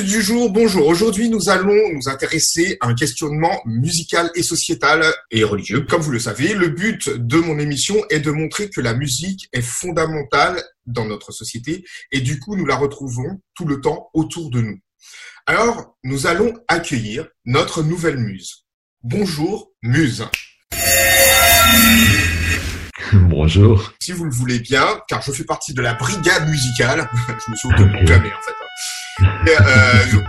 du jour, bonjour. Aujourd'hui, nous allons nous intéresser à un questionnement musical et sociétal et religieux. Comme vous le savez, le but de mon émission est de montrer que la musique est fondamentale dans notre société et du coup, nous la retrouvons tout le temps autour de nous. Alors, nous allons accueillir notre nouvelle muse. Bonjour, muse. Bonjour. Si vous le voulez bien, car je fais partie de la brigade musicale, je me suis auto-proclamé en fait. Euh,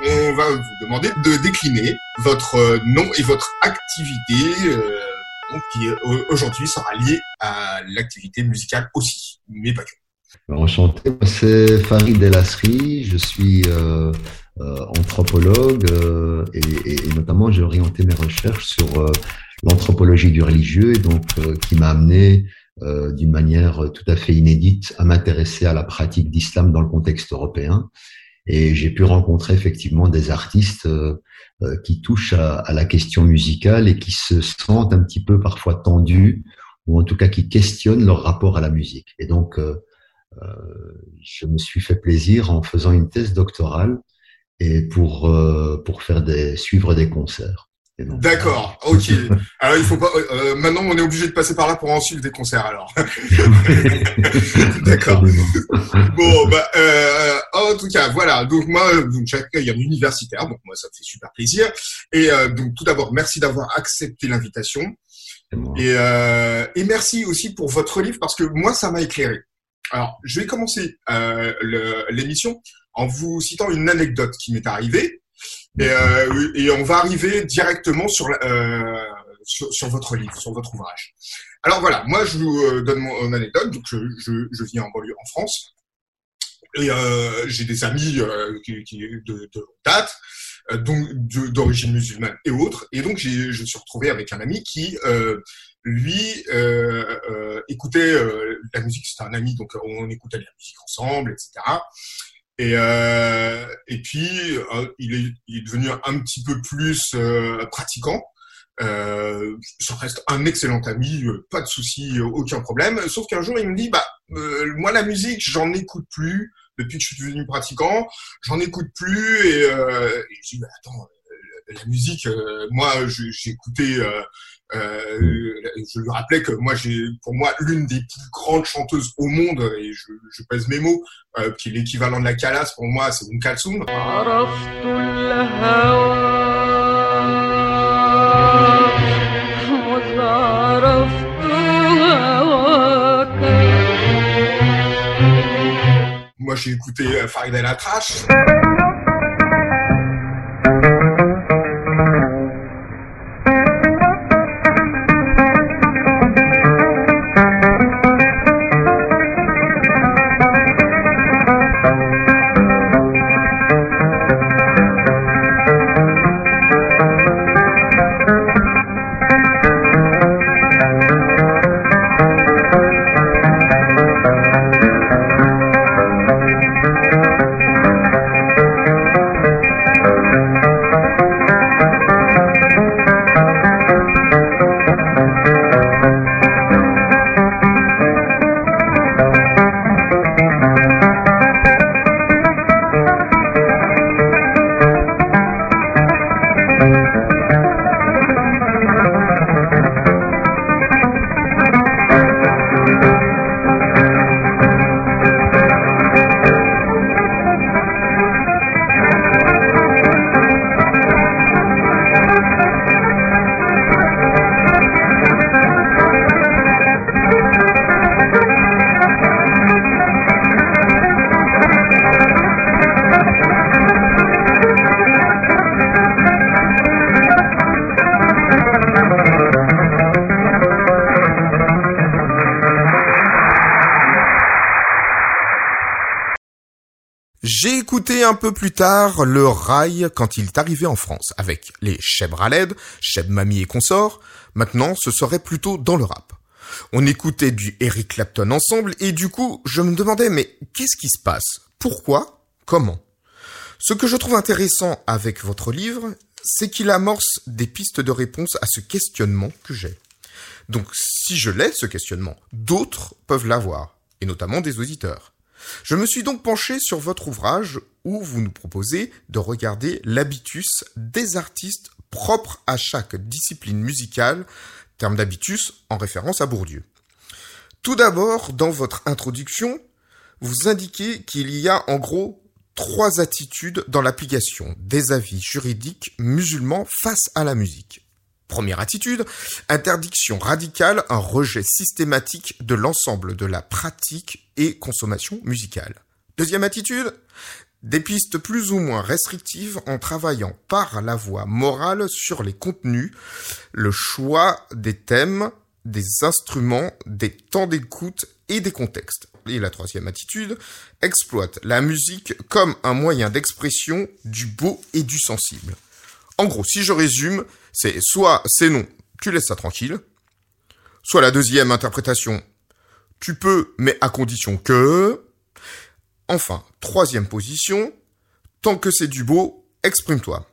on va vous demander de décliner votre euh, nom et votre activité, euh, qui aujourd'hui sera liée à l'activité musicale aussi, mais pas que. Enchanté, c'est Farid El Asri, je suis anthropologue et, et, notamment j'ai orienté mes recherches sur l'anthropologie du religieux et donc qui m'a amené d'une manière tout à fait inédite à m'intéresser à la pratique d'islam dans le contexte européen et j'ai pu rencontrer effectivement des artistes euh, euh, qui touchent à, la question musicale et qui se sentent un petit peu parfois tendus, ou en tout cas qui questionnent leur rapport à la musique. Et donc, euh, je me suis fait plaisir en faisant une thèse doctorale et pour, pour faire des, suivre des concerts. D'accord, ok. Alors il faut pas. Euh, euh, maintenant, on est obligé de passer par là pour en suivre des concerts. Alors. D'accord. bon, bah, euh, en tout cas, voilà. Donc moi, donc j'accueille un universitaire, donc moi ça me fait super plaisir. Et euh, donc tout d'abord, merci d'avoir accepté l'invitation. Et, et merci aussi pour votre livre parce que moi ça m'a éclairé. Alors, je vais commencer l'émission en vous citant une anecdote qui m'est arrivée. Et, euh, et, on va arriver directement sur, euh, sur, sur, votre livre, sur votre ouvrage. Alors voilà, moi je vous euh, donne mon, anecdote. Donc je, je, je vis en banlieue en France et euh, j'ai des amis euh, qui, qui, de, de date, euh, donc d'origine musulmane et autres. Et donc je me suis retrouvé avec un ami qui lui écoutait la musique. C'était un ami, donc on écoutait la musique ensemble, etc. Et, euh, et puis, euh, il, est, il, est, devenu un petit peu plus euh, pratiquant. Euh, ça reste un excellent ami, euh, pas de souci, aucun problème. Sauf qu'un jour, il me dit, bah, moi, la musique, j'en écoute plus depuis que je suis devenu pratiquant. J'en écoute plus. Et, et je dis, bah, attends, la musique, moi, j'ai écouté euh, je lui rappelais que moi, j'ai, pour moi, l'une des plus grandes chanteuses au monde, et je, pèse mes mots, euh, qui est l'équivalent de la Calas, pour moi, c'est une. Moi, j'ai écouté euh, Farid El Atrache. J'ai écouté un peu plus tard le rail quand il est arrivé en France, avec les Cheb Raled, Cheb Mami et consorts. Maintenant, ce serait plutôt dans le rap. On écoutait du Eric Clapton ensemble et du coup, je me demandais mais qu'est-ce qui se passe? Pourquoi? Comment? Ce que je trouve intéressant avec votre livre, c'est qu'il amorce des pistes de réponse à ce questionnement que j'ai. Donc si je l'ai, ce questionnement, d'autres peuvent l'avoir, et notamment des auditeurs. Je me suis donc penché sur votre ouvrage où vous nous proposez de regarder l'habitus des artistes propres à chaque discipline musicale, terme d'habitus en référence à Bourdieu. Tout d'abord, dans votre introduction, vous indiquez qu'il y a en gros trois attitudes dans l'application des avis juridiques musulmans face à la musique. Première attitude, interdiction radicale, un rejet systématique de l'ensemble de la pratique et consommation musicale. Deuxième attitude, des pistes plus ou moins restrictives en travaillant par la voie morale sur les contenus, le choix des thèmes, des instruments, des temps d'écoute et des contextes. Et la troisième attitude exploite la musique comme un moyen d'expression du beau et du sensible. En gros, si je résume, c'est soit c'est non, tu laisses ça tranquille, soit la deuxième interprétation, tu peux, mais à condition que... Enfin, troisième position, tant que c'est du beau, exprime-toi.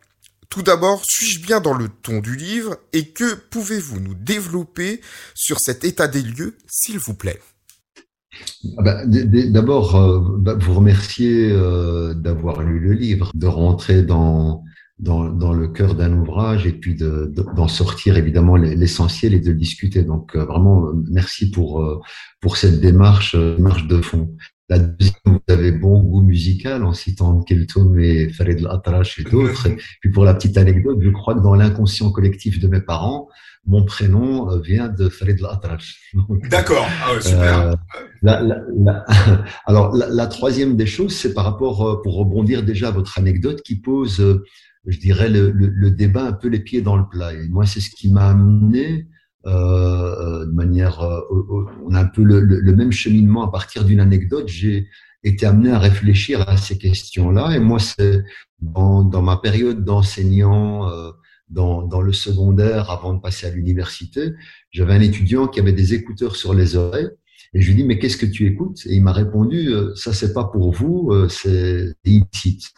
Tout d'abord, suis-je bien dans le ton du livre et que pouvez-vous nous développer sur cet état des lieux, s'il vous plaît? Ah bah, D'abord, euh, bah, vous remercier euh, d'avoir lu le livre, de rentrer dans, dans, le cœur d'un ouvrage et puis d'en sortir évidemment l'essentiel et de le discuter. Donc euh, vraiment, merci pour, pour cette démarche, démarche de fond. La deuxième, vous avez bon goût musical en citant Keltoum et Farid Al-Atrash et d'autres. Puis pour la petite anecdote, je crois que dans l'inconscient collectif de mes parents, mon prénom euh, vient de Farid Al-Atrash. D'accord, ah ouais, super. Euh, la, la, la, alors la, troisième des choses, c'est par rapport, euh, pour rebondir déjà à votre anecdote qui pose, je dirais, le, le, le, débat un peu les pieds dans le plat. Et moi, c'est ce qui m'a amené euh, de manière, euh, on a un peu le, le, même cheminement à partir d'une anecdote. J'ai été amené à réfléchir à ces questions-là. Et moi, c'est dans, dans, ma période d'enseignant euh, dans, dans, le secondaire, avant de passer à l'université, j'avais un étudiant qui avait des écouteurs sur les oreilles. Et je lui dis, mais qu'est-ce que tu écoutes? Et il m'a répondu, ça c'est pas pour vous, c'est illicite.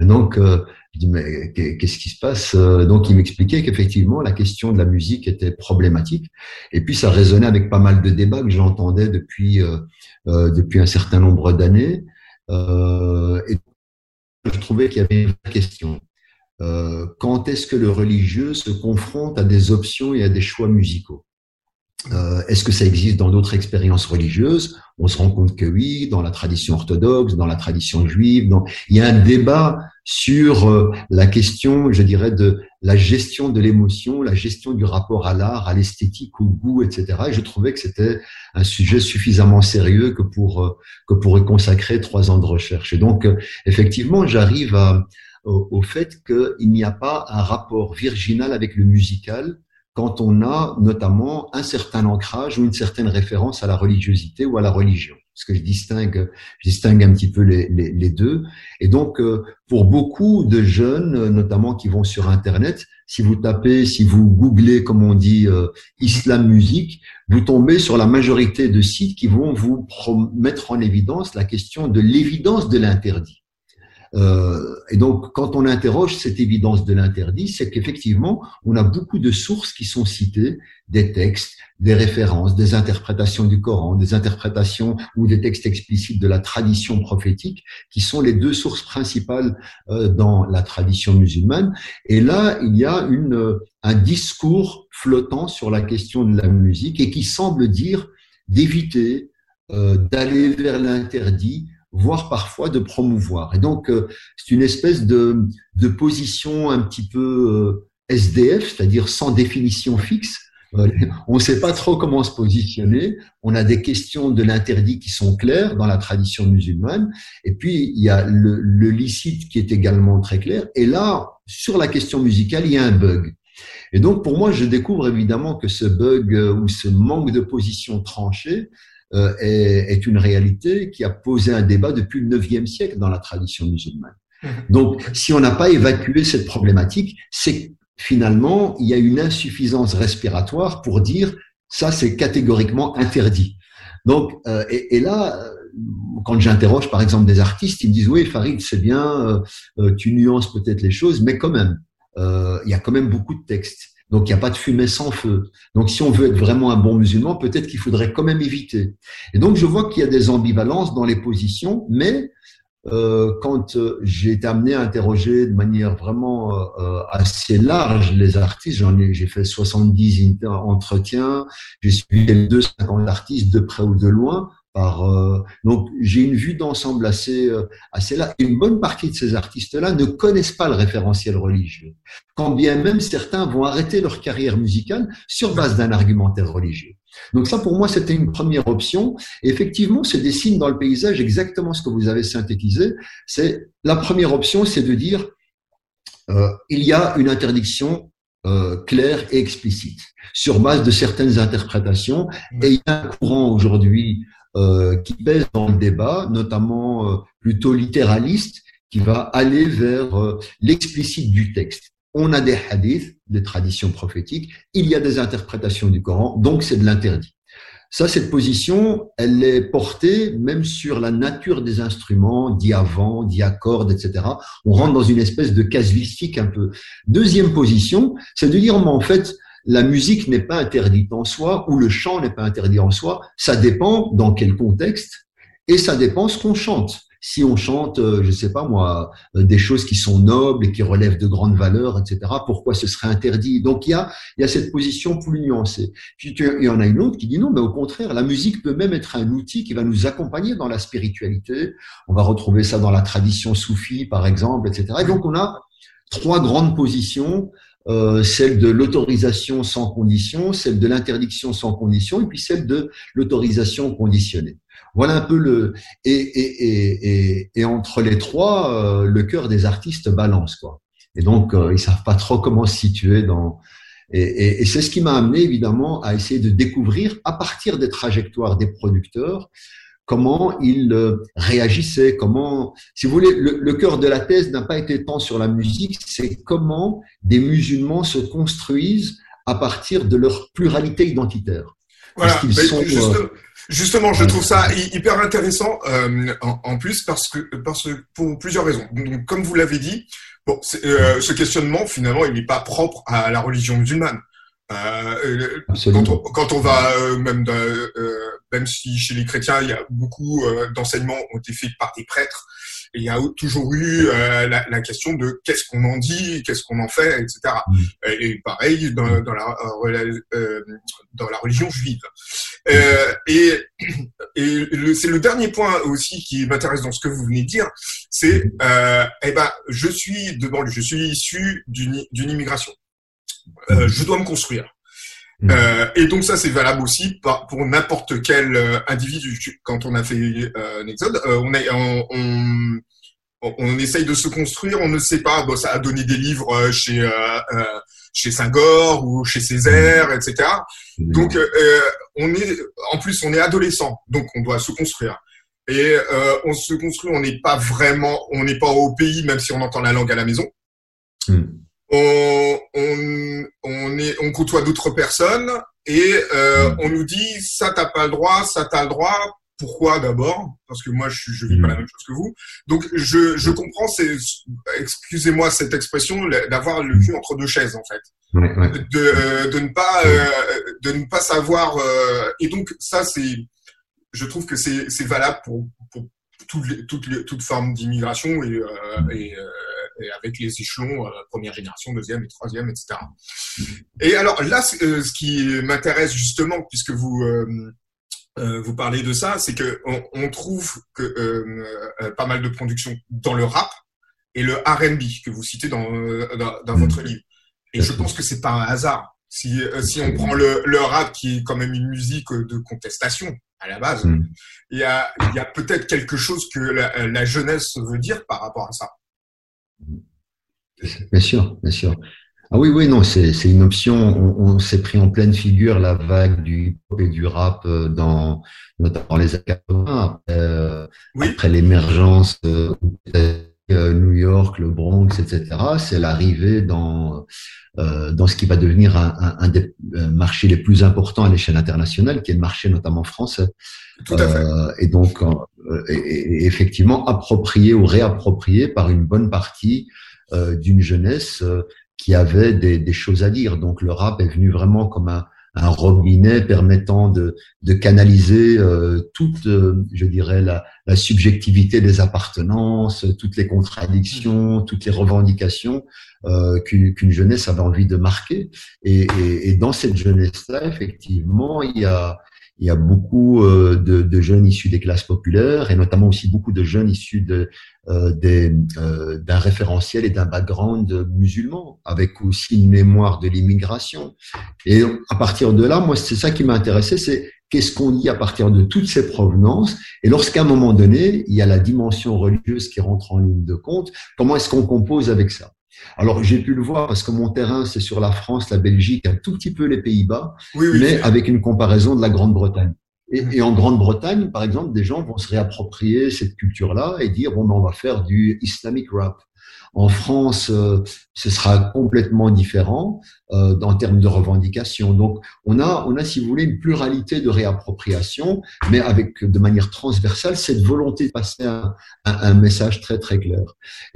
Donc, euh, je dis, mais qu'est-ce qui se passe euh, Donc, il m'expliquait qu'effectivement, la question de la musique était problématique. Et puis, ça résonnait avec pas mal de débats que j'entendais depuis, euh, depuis un certain nombre d'années. et je trouvais qu'il y avait une question. quand est-ce que le religieux se confronte à des options et à des choix musicaux? Euh, Est-ce que ça existe dans d'autres expériences religieuses? On se rend compte que oui, dans la tradition orthodoxe, dans la tradition juive. Il y a un débat sur euh, la question, je dirais, de la gestion de l'émotion, la gestion du rapport à l'art, à l'esthétique, au goût, etc. Et je trouvais que c'était un sujet suffisamment sérieux que pour euh, que pour consacrer trois ans de recherche. Et donc, euh, effectivement, j'arrive au, au fait qu'il n'y a pas un rapport virginal avec le musical quand on a notamment un certain ancrage ou une certaine référence à la religiosité ou à la religion. Parce que je distingue, distingue un petit peu les, deux. Et donc, euh, pour beaucoup de jeunes, notamment qui vont sur Internet, si vous tapez, si vous googlez, comme on dit, euh, islam musique, vous tombez sur la majorité de sites qui vont vous mettre en évidence la question de l'évidence de l'interdit. Euh, et donc, quand on interroge cette évidence de l'interdit, c'est qu'effectivement, on a beaucoup de sources qui sont citées, des textes, des références, des interprétations du Coran, des interprétations ou des textes explicites de la tradition prophétique, qui sont les deux sources principales euh, dans la tradition musulmane. Et là, il y a une, un discours flottant sur la question de la musique et qui semble dire d'éviter euh, d'aller vers l'interdit voire parfois de promouvoir. Et donc, euh, c'est une espèce de, de, position un petit peu euh, SDF, c'est-à-dire sans définition fixe. Euh, on ne sait pas trop comment se positionner. On a des questions de l'interdit qui sont claires dans la tradition musulmane. Et puis, il y a le, le licite qui est également très clair. Et là, sur la question musicale, il y a un bug. Et donc, pour moi, je découvre évidemment que ce bug ou ce manque de position tranchée, euh, est, est, une réalité qui a posé un débat depuis le IXe siècle dans la tradition musulmane. Mhm. Donc, si on n'a pas évacué cette problématique, c'est finalement, il y a une insuffisance respiratoire pour dire ça, c'est catégoriquement interdit. Donc, euh, et, et, là, quand j'interroge par exemple des artistes, ils me disent oui, Farid, c'est bien, euh, tu nuances peut-être les choses, mais quand même, il y a quand même beaucoup de textes. Donc il n'y a pas de fumée sans feu. Donc si on veut être vraiment un bon musulman, peut-être qu'il faudrait quand même éviter. Et donc je vois qu'il y a des ambivalences dans les positions, mais euh, quand euh, j'ai été amené à interroger de manière vraiment euh, assez large les artistes, j'en ai, j'ai fait 70 entretiens, j'ai suivi les 250 artistes de près ou de loin. Par, donc j'ai une vue d'ensemble assez assez là. Une bonne partie de ces artistes-là ne connaissent pas le référentiel religieux, quand bien même certains vont arrêter leur carrière musicale sur base d'un argumentaire religieux. Donc ça, pour moi, c'était une première option. Et effectivement, se dessine dans le paysage exactement ce que vous avez synthétisé. C'est la première option, c'est de dire euh, il y a une interdiction euh, claire et explicite sur base de certaines interprétations. Et il y a un courant aujourd'hui euh, qui pèse dans le débat, notamment euh, plutôt littéraliste, qui va aller vers euh, l'explicite du texte on a des hadiths, des traditions prophétiques, il y a des interprétations du Coran, donc c'est de l'interdit. Ça, cette position, elle est portée même sur la nature des instruments, diavant, diacorde, etc. On rentre dans une espèce de casuistique un peu. Deuxième position, c'est de dire, mais en fait, la musique n'est pas interdite en soi ou le chant n'est pas interdit en soi. Ça dépend dans quel contexte et ça dépend ce qu'on chante si on chante, euh, je sais pas moi, euh, des choses qui sont nobles et qui relèvent de grandes valeurs, etc., pourquoi ce serait interdit? Donc il y a, il y a cette position plus nuancée. Puis il y en a une autre qui dit non, mais au contraire, la musique peut même être un outil qui va nous accompagner dans la spiritualité. On va retrouver ça dans la tradition soufie, par exemple, etc. Et donc on a trois grandes positions. Euh, celle de l'autorisation sans condition, celle de l'interdiction sans condition, et puis celle de l'autorisation conditionnée. Voilà un peu le et et et, et, entre les trois, euh, le cœur des artistes balance quoi. Et donc euh, ils savent pas trop comment se situer dans et, et c'est ce qui m'a amené évidemment à essayer de découvrir à partir des trajectoires des producteurs comment ils euh, réagissaient, comment, si vous voulez, le, le cœur de la thèse n'a pas été tant sur la musique, c'est comment des musulmans se construisent à partir de leur pluralité identitaire. Voilà, Justement, je trouve ça hyper intéressant euh, en, plus parce que parce que pour plusieurs raisons. comme vous l'avez dit, bon, euh, ce questionnement finalement, il n'est pas propre à la religion musulmane. Euh, quand, on, quand, on, va même même si chez les chrétiens il y a beaucoup d'enseignements ont été faits par des prêtres et il y a toujours eu euh, la, la, question de qu'est-ce qu'on en dit, qu'est-ce qu'on en fait, etc. Mm. Et pareil dans, dans, la, euh, dans la religion juive. Euh, et, et c'est le dernier point aussi qui m'intéresse dans ce que vous venez de dire, c'est euh, eh ben je suis de je suis issu d'une immigration. Euh, je dois me construire. Mm. Euh, et donc ça c'est valable aussi pour n'importe quel euh, individu. Quand on a fait euh, un exode, on, est, on, on, on, essaye de se construire, on ne sait pas. Bon, ça a donné des livres chez chez Saint-Gore ou chez Césaire, etc. Mm. Donc on est, en plus on est adolescent, donc on doit se construire. Et on se construit, on n'est pas vraiment, on n'est pas au pays, même si on entend la langue à la maison. Mm on, on, on, est, on côtoie d'autres personnes et euh, mm. on nous dit ça t'as pas le droit, ça t'as le droit. Pourquoi d'abord? Parce que moi je, je vis pas la mm. même chose que vous. Donc je, je comprends, c'est excusez-moi cette expression, d'avoir le cul entre deux chaises en fait, De, euh, de ne pas euh, de ne pas savoir. Euh, et donc ça c'est, je trouve que c'est valable pour, pour toutes les, toutes les, toute forme d'immigration et, mm. et avec les échelons euh, première génération, deuxième et troisième, etc. Et alors là, euh, ce qui m'intéresse justement, puisque vous euh, vous parlez de ça, c'est que on, trouve que pas mal de productions dans le rap et le R&B que vous citez dans dans, mm. votre livre. Et je pense que c'est pas un hasard. Si, si on prend le, le rap qui est quand même une musique de contestation à la base, mm. il y a, il y a peut-être quelque chose que la, la, jeunesse veut dire par rapport à ça. Bien sûr, bien sûr. Ah oui, oui, non, c'est une option. On, s'est pris en pleine figure la vague du pop et du rap euh, dans notamment les années 80 euh, après, l'émergence euh, New York, le Bronx, etc. C'est l'arrivée dans dans ce qui va devenir un, un, des marchés les plus importants à l'échelle internationale, qui est le marché notamment français. Tout à fait. et donc, et, effectivement, approprié ou réapproprié par une bonne partie euh, d'une jeunesse euh, qui avaient des, des, choses à dire. Donc le rap est venu vraiment comme un, un robinet permettant de, de canaliser euh, toute, euh, je dirais, la, la, subjectivité des appartenances, toutes les contradictions, toutes les revendications euh, qu'une jeunesse avait envie de marquer. Et, et, et dans cette jeunesse-là, effectivement, il y a, il y a beaucoup euh, de, de, jeunes issus des classes populaires et notamment aussi beaucoup de jeunes issus de, euh, euh, d'un référentiel et d'un background musulman, avec aussi une mémoire de l'immigration. Et à partir de là, moi, c'est ça qui m'a intéressé, c'est qu'est-ce qu'on dit à partir de toutes ces provenances. Et lorsqu'à un moment donné, il y a la dimension religieuse qui rentre en ligne de compte, comment est-ce qu'on compose avec ça? Alors j'ai pu le voir parce que mon terrain c'est sur la France, la Belgique, un tout petit peu les Pays-Bas, mais avec une comparaison de la Grande-Bretagne. Mmh. Et, en Grande-Bretagne, par exemple, des gens vont se réapproprier cette culture-là et dire bon ben on va faire du Islamic rap. En France, euh, ce sera complètement différent euh, en termes de revendication. Donc, on a, on a, si vous voulez, une pluralité de réappropriation, mais avec de manière transversale cette volonté de passer un, un message très très clair.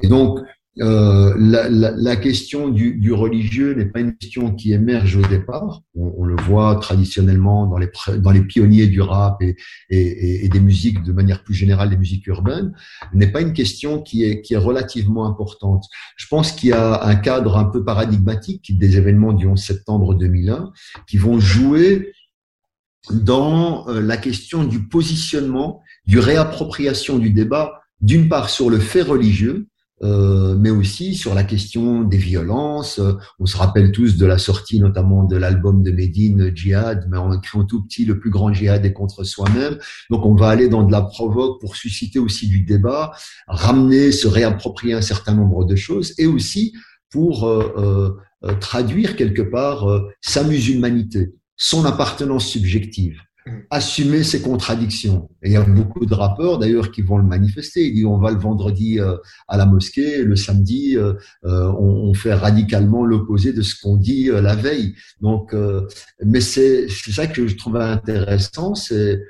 Et donc, euh, la, la, la, question du, du religieux n'est pas une question qui émerge au départ. On, on, le voit traditionnellement dans les, dans les pionniers du rap et, et, et, des musiques de manière plus générale, des musiques urbaines. N'est pas une question qui est, qui est relativement importante. Je pense qu'il y a un cadre un peu paradigmatique des événements du 11 septembre 2001 qui vont jouer dans euh, la question du positionnement, du réappropriation du débat, d'une part sur le fait religieux, euh, mais aussi sur la question des violences. On se rappelle tous de la sortie notamment de l'album de Medine, Djihad, mais en écrivant tout petit, le plus grand djihad est contre soi-même. Donc on va aller dans de la provoque pour susciter aussi du débat, ramener, se réapproprier un certain nombre de choses, et aussi pour euh, euh, traduire quelque part sa musulmanité, son appartenance subjective. Assumer ses contradictions. Et il y a beaucoup de rappeurs d'ailleurs qui vont le manifester. Ils disent on va le vendredi euh, à la mosquée, le samedi euh, euh, on, fait radicalement l'opposé de ce qu'on dit la veille. Donc, mais c'est ça que je trouve intéressant, c'est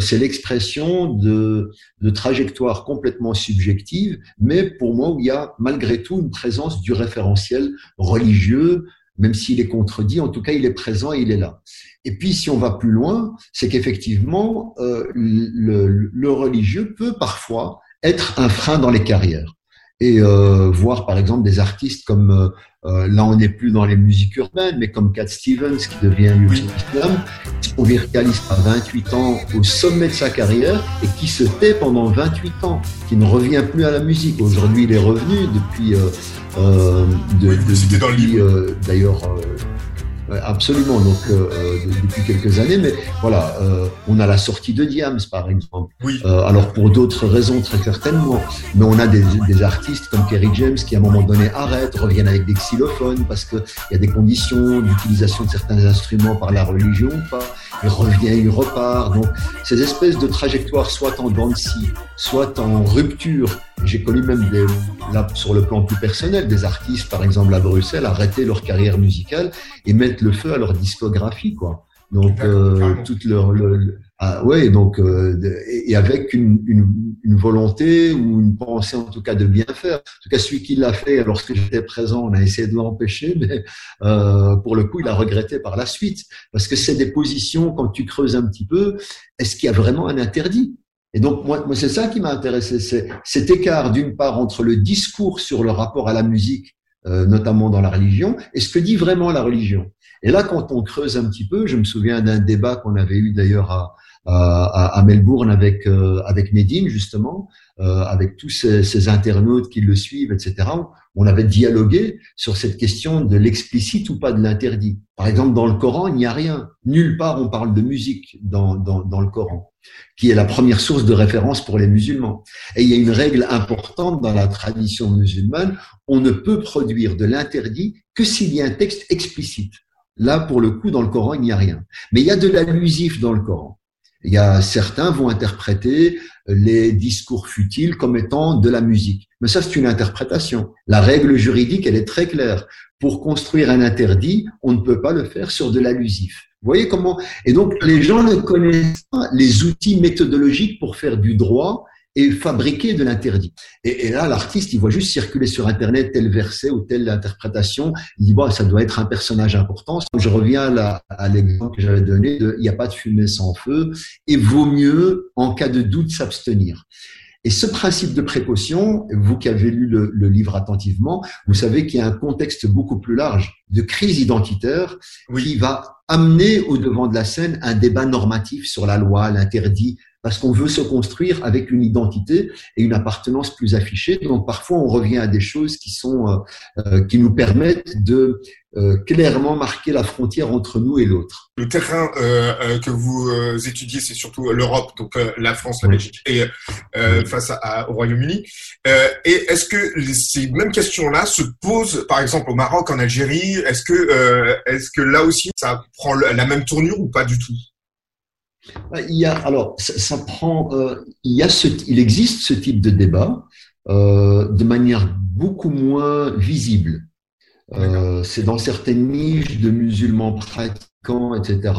c'est l'expression de, de trajectoires complètement subjectives, mais pour moi où il y a malgré tout une présence du référentiel religieux, même s'il est contredit, en tout cas, il est présent et il est là. Et puis, si on va plus loin, c'est qu'effectivement, euh, le, le, religieux peut parfois être un frein dans les carrières. Et euh, voir, par exemple, des artistes comme, euh, euh là, on n'est plus dans les musiques urbaines, mais comme Cat Stevens, qui devient Islam, qui se virtualise à 28 ans au sommet de sa carrière et qui se tait pendant 28 ans, qui ne revient plus à la musique. Aujourd'hui, il est revenu depuis euh, euh, de, oui, de, dans le livre. Euh, d'ailleurs, euh, absolument. Donc depuis quelques années, mais voilà, on a la sortie de Diams par exemple. Oui. alors pour d'autres raisons très certainement, mais on a des, des, artistes comme Kerry James qui à un moment donné arrêtent, reviennent avec des xylophones parce que il y a des conditions d'utilisation de certains instruments par la religion ou pas. Il revient, il repart. Donc ces espèces de trajectoires, soit en dents soit en rupture j'ai connu même des, là, sur le plan plus personnel des artistes, par exemple à Bruxelles, arrêter leur carrière musicale et mettre le feu à leur discographie, quoi. Donc euh, toute leur, le, ah, ouais, donc euh, et avec une, une, une, volonté ou une pensée en tout cas de bien faire. En tout cas, celui qui l'a fait lorsque j'étais présent, on a essayé de l'empêcher, mais euh, pour le coup, il a regretté par la suite parce que c'est des positions quand tu creuses un petit peu. Est-ce qu'il y a vraiment un interdit? Et donc, moi, moi c'est ça qui m'a intéressé, c'est cet écart, d'une part, entre le discours sur le rapport à la musique, euh, notamment dans la religion, et ce que dit vraiment la religion. Et là, quand on creuse un petit peu, je me souviens d'un débat qu'on avait eu d'ailleurs à, à, à, Melbourne avec euh, avec Medine justement, euh, avec tous ces, ces, internautes qui le suivent, etc. On avait dialogué sur cette question de l'explicite ou pas de l'interdit. Par exemple, dans le Coran, il n'y a rien. Nulle part on parle de musique dans, dans, dans le Coran qui est la première source de référence pour les musulmans. Et il y a une règle importante dans la tradition musulmane, on ne peut produire de l'interdit que s'il y a un texte explicite. Là, pour le coup, dans le Coran, il n'y a rien. Mais il y a de l'allusif dans le Coran. Il y a certains vont interpréter les discours futiles comme étant de la musique. Mais ça, c'est une interprétation. La règle juridique, elle est très claire. Pour construire un interdit, on ne peut pas le faire sur de l'allusif. Vous voyez comment? Et donc, les gens ne connaissent pas les outils méthodologiques pour faire du droit et fabriquer de l'interdit. Et, là, l'artiste, il voit juste circuler sur Internet tel verset ou telle interprétation. Il dit, bon, ça doit être un personnage important. Je reviens là, à l'exemple que j'avais donné de, il n'y a pas de fumée sans feu et vaut mieux, en cas de doute, s'abstenir. Et ce principe de précaution, vous qui avez lu le, le livre attentivement, vous savez qu'il y a un contexte beaucoup plus large de crise identitaire qui va amener au devant de la scène un débat normatif sur la loi, l'interdit, parce qu'on veut se construire avec une identité et une appartenance plus affichée. Donc parfois on revient à des choses qui sont euh, euh, qui nous permettent de euh, clairement marquer la frontière entre nous et l'autre. Le terrain que vous étudiez, c'est surtout l'Europe, donc la France, la Belgique et face au Royaume-Uni. et est-ce que ces mêmes questions-là se posent, par exemple, au Maroc, en Algérie? Est-ce que est-ce que là aussi ça prend la même tournure ou pas du tout? Il y a, alors, ça, prend, euh, il, y a ce, il existe ce type de débat euh, de manière beaucoup moins visible. Euh, c'est dans certaines niches de musulmans pratiquants, etc.,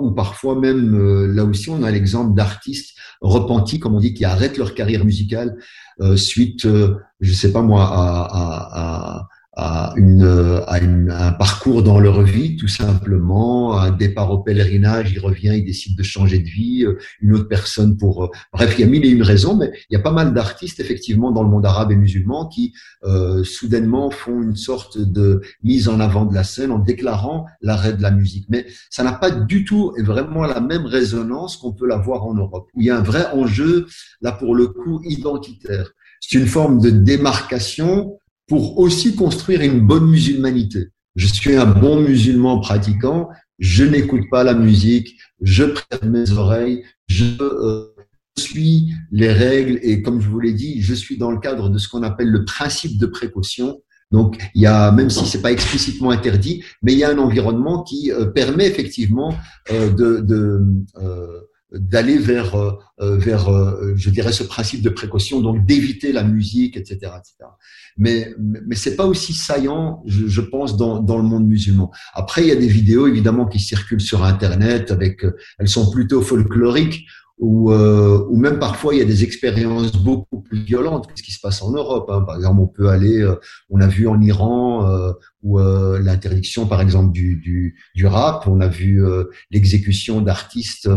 ou parfois même, euh, là aussi, on a l'exemple d'artistes repentis, comme on dit, qui arrêtent leur carrière musicale euh, suite, je sais pas moi, à, à, à à, une, à une, un parcours dans leur vie, tout simplement, un départ au pèlerinage, il revient, il décide de changer de vie, euh, une autre personne pour... Euh, bref, il y a mille et une raisons, mais il y a pas mal d'artistes, effectivement, dans le monde arabe et musulman qui, euh, soudainement, font une sorte de mise en avant de la scène en déclarant l'arrêt de la musique. Mais ça n'a pas du tout et vraiment la même résonance qu'on peut l'avoir en Europe, où il y a un vrai enjeu, là, pour le coup, identitaire. C'est une forme de démarcation pour aussi construire une bonne musulmanité. Je suis un bon musulman pratiquant, je n'écoute pas la musique, je prête mes oreilles, je euh, suis les règles et comme je vous l'ai dit, je suis dans le cadre de ce qu'on appelle le principe de précaution. Donc, il y a, même si c'est pas explicitement interdit, mais il y a un environnement qui euh, permet effectivement euh, de, de d'aller vers, euh, euh, vers euh, je dirais, ce principe de précaution, donc d'éviter la musique, etc. etc. Mais, mais c'est pas aussi saillant, je, je pense, dans, dans le monde musulman. Après, il y a des vidéos, évidemment, qui circulent sur Internet, avec, elles sont plutôt folkloriques, ou, euh, même parfois il y a des expériences beaucoup plus violentes que ce qui se passe en Europe. Hein. Par exemple, on peut aller, euh, on a vu en Iran euh, où euh, l'interdiction, par exemple, du, du, du, rap, on a vu l'exécution d'artistes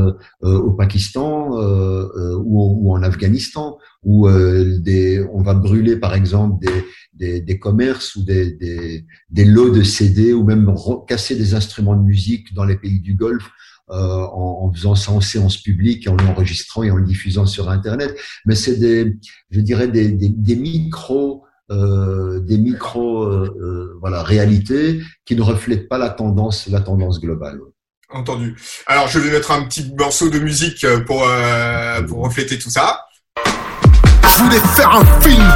au Pakistan ou, ou, en Afghanistan, où des, on va brûler, par exemple, des, des, des commerces ou des, des, des lots de CD ou même casser des instruments de musique dans les pays du Golfe euh, en, en, faisant ça en séance publique, en l'enregistrant et en le diffusant sur Internet. Mais c'est des, je dirais, des, des, des micros euh, des micro euh, euh, voilà réalités qui ne reflètent pas la tendance la tendance globale. Entendu. Alors je vais mettre un petit morceau de musique pour euh, pour refléter tout ça. Je voulais faire un film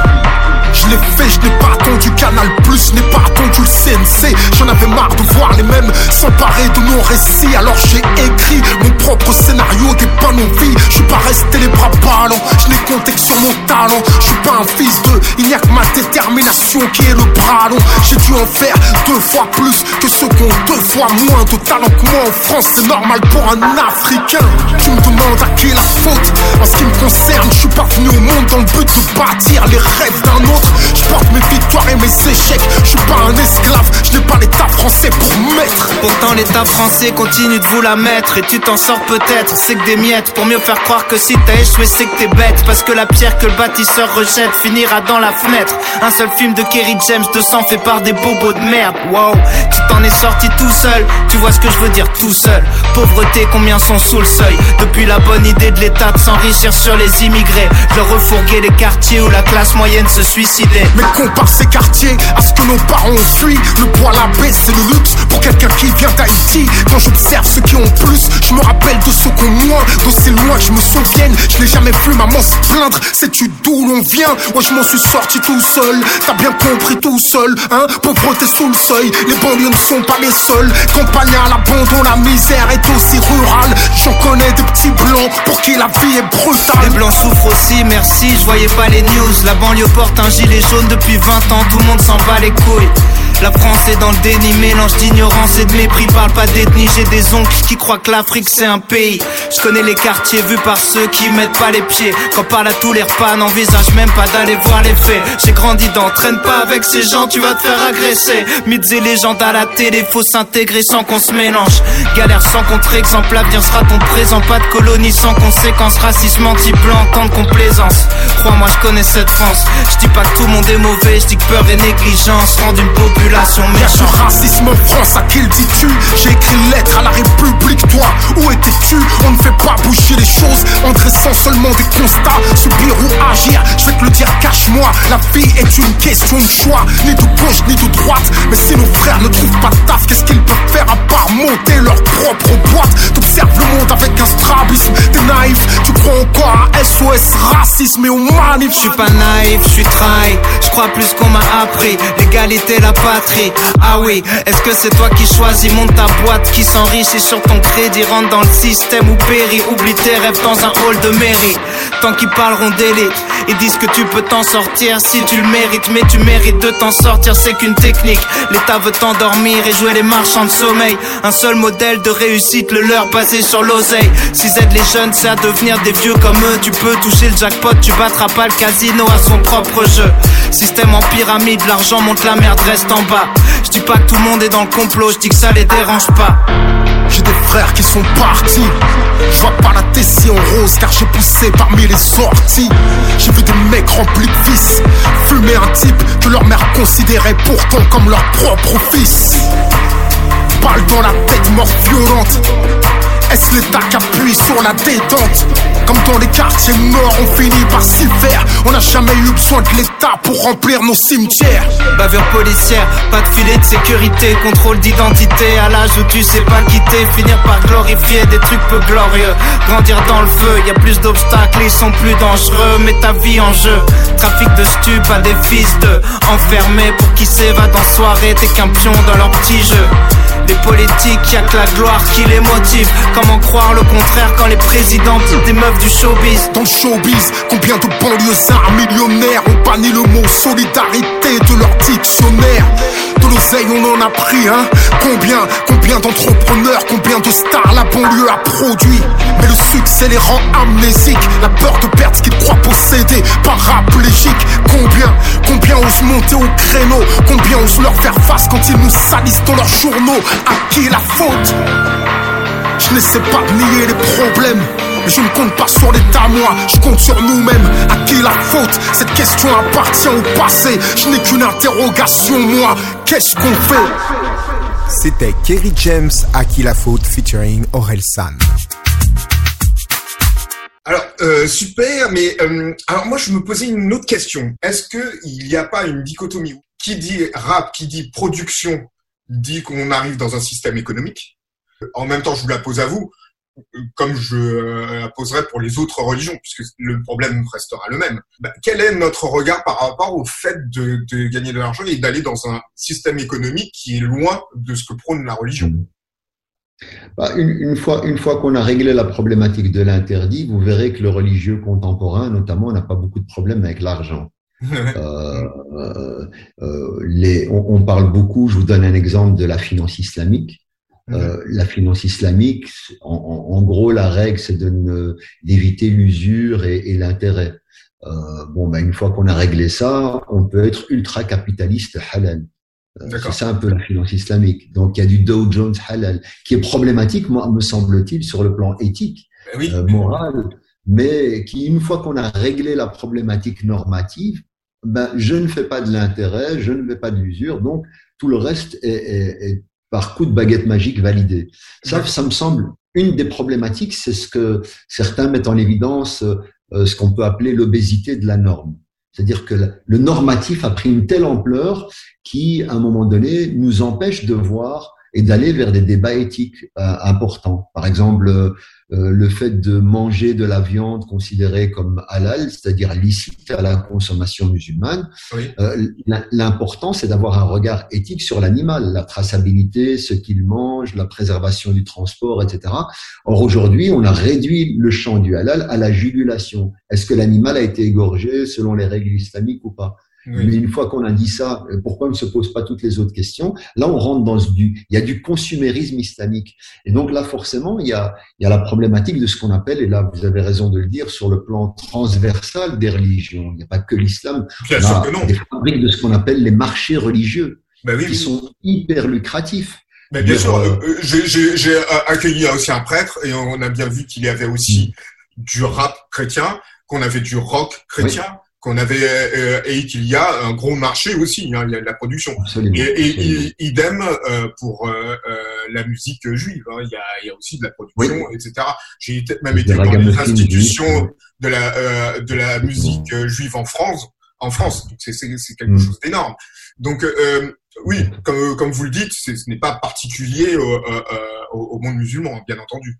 je l'ai fait, je n'ai pas attendu Canal Plus, je n'ai pas attendu le CNC. J'en avais marre de voir les mêmes s'emparer de nos récits. Alors j'ai écrit mon propre scénario des pas non vie. Je suis pas resté les bras ballants, je n'ai compté que sur mon talent. Je suis pas un fils de, il n'y a que ma détermination qui est le bras long. J'ai dû en faire deux fois plus que ceux qui ont deux fois moins de talent que moi en France. C'est normal pour un Africain. Tu me demandes à qui la faute. En ce qui me concerne, je suis pas venu au monde dans le but de bâtir les rêves d'un autre. Je porte mes victoires et mes échecs. Je suis pas un esclave, je n'ai pas l'état français pour mettre. Pourtant, l'état français continue de vous la mettre. Et tu t'en sors peut-être, c'est que des miettes. Pour mieux faire croire que si t'as échoué, c'est que t'es bête. Parce que la pierre que le bâtisseur rejette finira dans la fenêtre. Un seul film de Kerry James de sang fait par des bobos de merde. Wow, tu t'en es sorti tout seul. Tu vois ce que je veux dire tout seul. Pauvreté, combien sont sous le seuil. Depuis la bonne idée de l'état de s'enrichir sur les immigrés. Je refourguer les quartiers où la classe moyenne se suicide. Mais compare ces quartiers à ce que nos parents ont fui. Le poids, la baie, c'est le luxe pour quelqu'un qui vient d'Haïti. Quand j'observe ceux qui ont plus, je me rappelle de ceux qui ont moins. D'aussi loin que je me souvienne, je n'ai jamais vu maman se plaindre. Sais-tu d'où l'on vient? Moi, je m'en suis sorti tout seul. T'as bien compris tout seul, hein? Pauvreté sous le seuil, les banlieues ne sont pas les seuls. Campagne à l'abandon, la misère est aussi rurale. J'en connais des petits blancs pour qui la vie est brutale. Les blancs souffrent aussi, merci, je voyais pas les news. La banlieue porte un gilet jaune depuis 20 ans, tout le monde s'en bat les couilles. La France t'es dans le déni, mélange d'ignorance et de mépris. Parle pas d'ethnie, j'ai des oncles qui croient que l'Afrique c'est un pays. Je connais les quartiers vus par ceux qui mettent pas les pieds. Quand parle à tous les repas, n'envisage même pas d'aller voir les faits. J'ai grandi dans, traîne pas avec ces gens, tu vas te faire agresser. Mythes et légendes à la télé, faut s'intégrer sans qu'on se mélange. Galère sans contre-exemple, l'avenir sera ton présent. Pas de colonie sans conséquences, racisme anti-blanc, tant de complaisance. Crois-moi, je connais cette France. Je dis pas que tout le monde est mauvais, je dis que peur et négligence rendent une population méchante. Y'a racisme en France, à qui le dis-tu? J'ai écrit lettre à la République, toi, où étais-tu? On ne fait pas bouger les choses en dressant seulement des constats. Subir ou agir, je vais te le dire, cache-moi. La vie est une question de choix, ni de gauche ni de droite. Mais si nos frères ne trouvent pas de taf, qu'est-ce qu'ils peuvent faire à part monter leur propre boîte? T'observes le monde avec un strabisme, t'es naïf, tu crois encore à SOS racisme et au manif. Je suis pas naïf, je suis trahi. Je crois plus qu'on m'a appris. L'égalité, la Ah oui, est-ce que c'est toi qui choisis? Monte ta boîte qui s'enrichit sur ton crédit. Rentre dans le système ou périt. Oublie tes rêves dans un hall de mairie. Tant qu'ils parleront d'élite, ils disent que tu peux t'en sortir si tu le mérites. Mais tu mérites de t'en sortir, c'est qu'une technique. L'État veut t'endormir et jouer les marchands de sommeil. Un seul modèle de réussite, le leur basé sur l'oseille. Si aide les jeunes, c'est à devenir des vieux comme eux. Tu peux toucher le jackpot, tu battras pas le casino à son propre jeu. Système en pyramide, l'argent monte, la merde reste en bas. Je dis pas que tout le monde est dans le complot, je dis que ça les dérange pas. J'ai des frères qui sont partis. Je vois pas la tessie en rose car j'ai poussé parmi les sorties. J'ai vu des mecs remplis de fils fumer un type que leur mère considérait pourtant comme leur propre fils. Balle dans la tête, mort violente. Est-ce l'État qui appuie sur la détente Comme dans les quartiers morts, on finit par s'y faire. On n'a jamais eu besoin de l'État pour remplir nos cimetières. Bavure policière, pas de filet de sécurité, contrôle d'identité à l'âge où tu sais pas quitter, finir par glorifier des trucs peu glorieux. Grandir dans le feu, y a plus d'obstacles, ils sont plus dangereux, mais ta vie en jeu. Trafic de stup à des fils de enfermés pour qui s'évadent en soirée, t'es qu'un pion dans leur petit jeu. Les politiques, y'a que la gloire qui les motive. Comment croire le contraire quand les présidents des meufs du showbiz. Dans le showbiz, combien de banlieusards millionnaires ont banni le mot solidarité de leur dictionnaire? De l'oseille on en a pris, hein? Combien, combien d'entrepreneurs, combien de stars la banlieue a produit? Mais le succès les rend amnésiques. La peur de perdre qu'ils croient posséder, paraplégiques Combien, combien osent monter au créneau? Combien osent leur faire face quand ils nous salissent dans leurs journaux? À qui la faute? Je n'essaie pas de nier les problèmes. Mais je ne compte pas sur l'État, moi, je compte sur nous-mêmes. À qui la faute? Cette question appartient au passé. Je n'ai qu'une interrogation, moi. Qu'est-ce qu'on fait? C'était Kerry James, À qui la faute, featuring Aurel San. Alors euh, super, mais euh, alors moi je me posais une autre question. Est-ce que il n'y a pas une dichotomie? Qui dit rap, qui dit production, dit qu'on arrive dans un système économique? En même temps, je vous la pose à vous, comme je la poserai pour les autres religions, puisque le problème restera le même. Bah, quel est notre regard par rapport au fait de, gagner de l'argent et d'aller dans un système économique qui est loin de ce que prône la religion? Bah, une, fois, une fois qu'on a réglé la problématique de l'interdit, vous verrez que le religieux contemporain, notamment, n'a pas beaucoup de problèmes avec l'argent. Euh, euh, euh, on, parle beaucoup, je vous donne un exemple de la finance islamique. Euh, la finance islamique, en, en, gros, la règle, c'est d'éviter l'usure et, et l'intérêt. Euh, bon, ben, une fois qu'on a réglé ça, on peut être ultra capitaliste halal. Euh, c'est ça un peu la finance islamique. Donc, il y a du Dow Jones halal, qui est problématique, moi, me semble-t-il, sur le plan éthique, eh euh, moral, mais qui, une fois qu'on a réglé la problématique normative, ben, je ne fais pas de l'intérêt, je ne fais pas de l'usure, donc tout le reste est, est, est par coup de baguette magique validé. Ça, ça me semble une des problématiques, c'est ce que certains mettent en évidence, euh, ce qu'on peut appeler l'obésité de la norme. C'est-à-dire que le normatif a pris une telle ampleur qui, à un moment donné, nous empêche de voir et d'aller vers des débats éthiques euh, importants. Par exemple, euh, le fait de manger de la viande considérée comme halal, c'est-à-dire licite à la consommation musulmane. Euh, L'important, c'est d'avoir un regard éthique sur l'animal, la traçabilité, ce qu'il mange, la préservation du transport, etc. Or, aujourd'hui, on a réduit le champ du halal à la jugulation. Est-ce que l'animal a été égorgé selon les règles islamiques ou pas? Mais une fois qu'on a dit ça, pourquoi on ne se pose pas toutes les autres questions? Là, on rentre dans ce du, il y a du consumérisme islamique. Et donc là, forcément, il y a, il y a la problématique de ce qu'on appelle, et là, vous avez raison de le dire, sur le plan transversal des religions. Il n'y a pas que l'islam. Bien sûr que non. Des fabriques de ce qu'on appelle les marchés religieux, ben oui, qui sont hyper lucratifs. Mais bien sûr, euh, euh, j'ai accueilli aussi un prêtre et on a bien vu qu'il y avait aussi mm. du rap chrétien, qu'on avait du rock chrétien, qu'on avait euh, et qu'il y a un gros marché aussi. Hein, il y a de la production. et, idem pour la musique juive. Hein, il, y a, il, y a, aussi de la production, etc. J'ai même été dans les institutions de la de la musique juive en France. En France, c'est quelque mm. chose d'énorme. Donc oui, comme, comme vous le dites, ce n'est pas particulier au, euh, euh, au, monde musulman, bien entendu.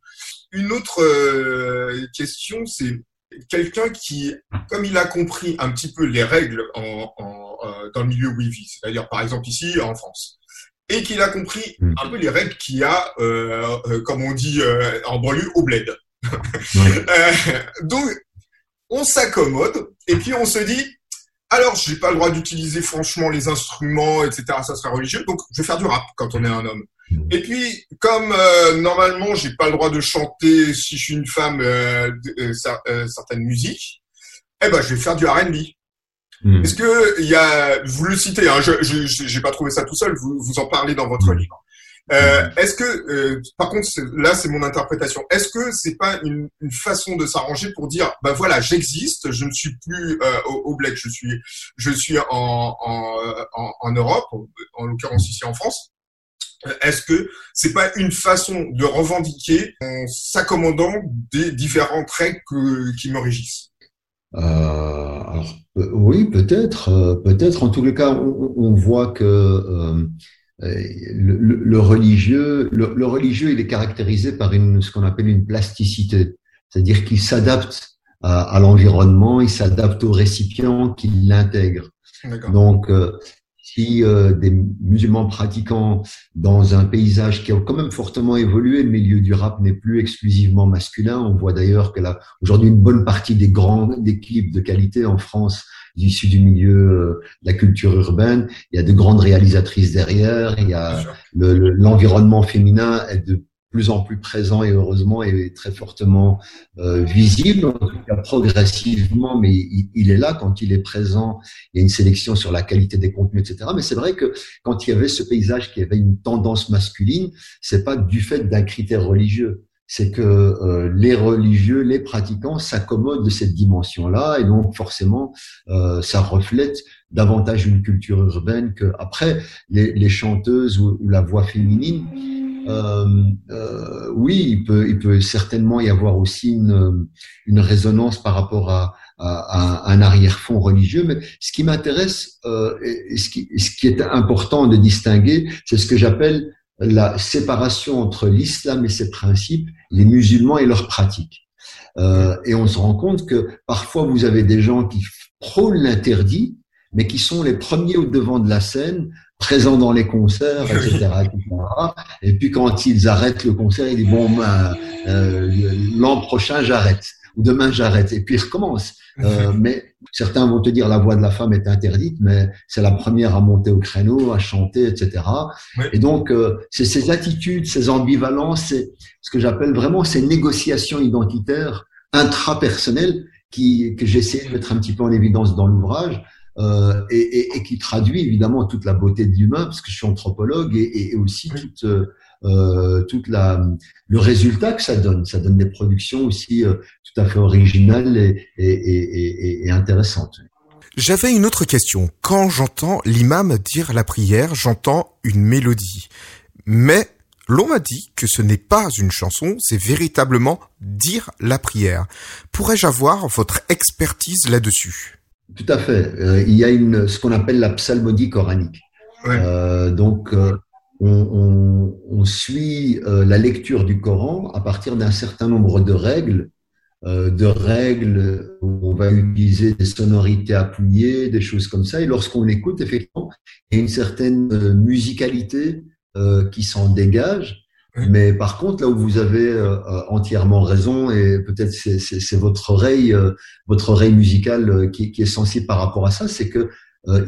Une autre euh, question, c'est quelqu'un qui, comme il a compris un petit peu les règles en, en, dans le milieu où il vit, c'est-à-dire par exemple ici en France, et qu'il a compris hmm. un peu les règles qu'il y a, comme on dit en banlieue, au bled. donc, on s'accommode et puis on se dit, alors, j'ai pas le droit d'utiliser franchement les instruments, etc. Ça serait religieux. Donc, je vais faire du rap quand on est un homme. Mmh. Et puis, comme euh, normalement, j'ai pas le droit de chanter si je suis une femme euh, euh, euh certaines musiques, eh ben, je vais faire du R&B. Mmh. Est-ce que il y a, vous le citez, hein, je, je, j'ai pas trouvé ça tout seul. Vous, vous en parlez dans votre mmh. livre. Euh, est-ce que, euh, par contre, là, c'est mon interprétation. Est-ce que c'est pas une, une, façon de s'arranger pour dire, ben voilà, j'existe, je ne suis plus euh, au, au bled, je suis, je suis en, en, en, en Europe, en l'occurrence ici en France. Est-ce que c'est pas une façon de revendiquer en s'accommodant des différentes règles qui me régissent euh, alors, oui, peut-être, peut-être. En tous les cas, on, on voit que euh, le, le, religieux, le, religieux, il est caractérisé par une, ce qu'on appelle une plasticité, c'est-à-dire qu'il s'adapte à, à l'environnement, il s'adapte au récipient, qu'il l'intègre. Donc, euh, si euh, des musulmans pratiquants dans un paysage qui a quand même fortement évolué, le milieu du rap n'est plus exclusivement masculin. On voit d'ailleurs que là, aujourd'hui, une bonne partie des grandes équipes de qualité en France issus du milieu euh, de la culture urbaine. Il y a de grandes réalisatrices derrière. Il y a l'environnement féminin est de plus en plus présent et heureusement est très fortement euh, visible, progressivement, mais il, est là quand il est présent. Il y a une sélection sur la qualité des contenus, etc. Mais c'est vrai que quand il y avait ce paysage qui avait une tendance masculine, c'est pas du fait d'un critère religieux c'est que euh, les religieux, les pratiquants s'accommodent de cette dimension-là, et donc forcément, euh, ça reflète davantage une culture urbaine que après les, les chanteuses ou, la voix féminine. Euh, euh, oui, il peut, il peut certainement y avoir aussi une, une résonance par rapport à, à, à un arrière-fond religieux, mais ce qui m'intéresse euh, ce qui, ce qui est important de distinguer, c'est ce que j'appelle la séparation entre l'islam et ses principes, les musulmans et leurs pratiques. Euh, et on se rend compte que parfois vous avez des gens qui prônent l'interdit, mais qui sont les premiers au devant de la scène, présents dans les concerts, etc., Et puis quand ils arrêtent le concert, ils disent bon, ben, euh, l'an prochain j'arrête ou demain j'arrête. Et puis ils recommencent. Euh, mais certains vont te dire la voix de la femme est interdite, mais c'est la première à monter au créneau, à chanter, etc. Et donc, euh, c'est ces attitudes, ces ambivalences, c'est ce que j'appelle vraiment ces négociations identitaires intrapersonnelles qui, que j'essaie de mettre un petit peu en évidence dans l'ouvrage. Euh, et, et, et, qui traduit évidemment toute la beauté de l'humain, parce que je suis anthropologue, et, et aussi toute, euh, toute la, le résultat que ça donne. Ça donne des productions aussi euh, tout à fait originales et, et, et, et intéressantes. J'avais une autre question. Quand j'entends l'imam dire la prière, j'entends une mélodie. Mais l'on m'a dit que ce n'est pas une chanson, c'est véritablement dire la prière. Pourrais-je avoir votre expertise là-dessus? Tout à fait. Euh, il y a une, ce qu'on appelle la psalmodie coranique. Ouais. Euh, donc, on, on, suit euh, la lecture du Coran à partir d'un certain nombre de règles, euh, de règles où on va utiliser des sonorités appuyées, des choses comme ça. Et lorsqu'on l'écoute, effectivement, il y a une certaine euh, musicalité qui s'en dégage. Mais par contre, là où vous avez entièrement raison, et peut-être c'est votre oreille, votre oreille musicale qui, qui, est sensible par rapport à ça, c'est que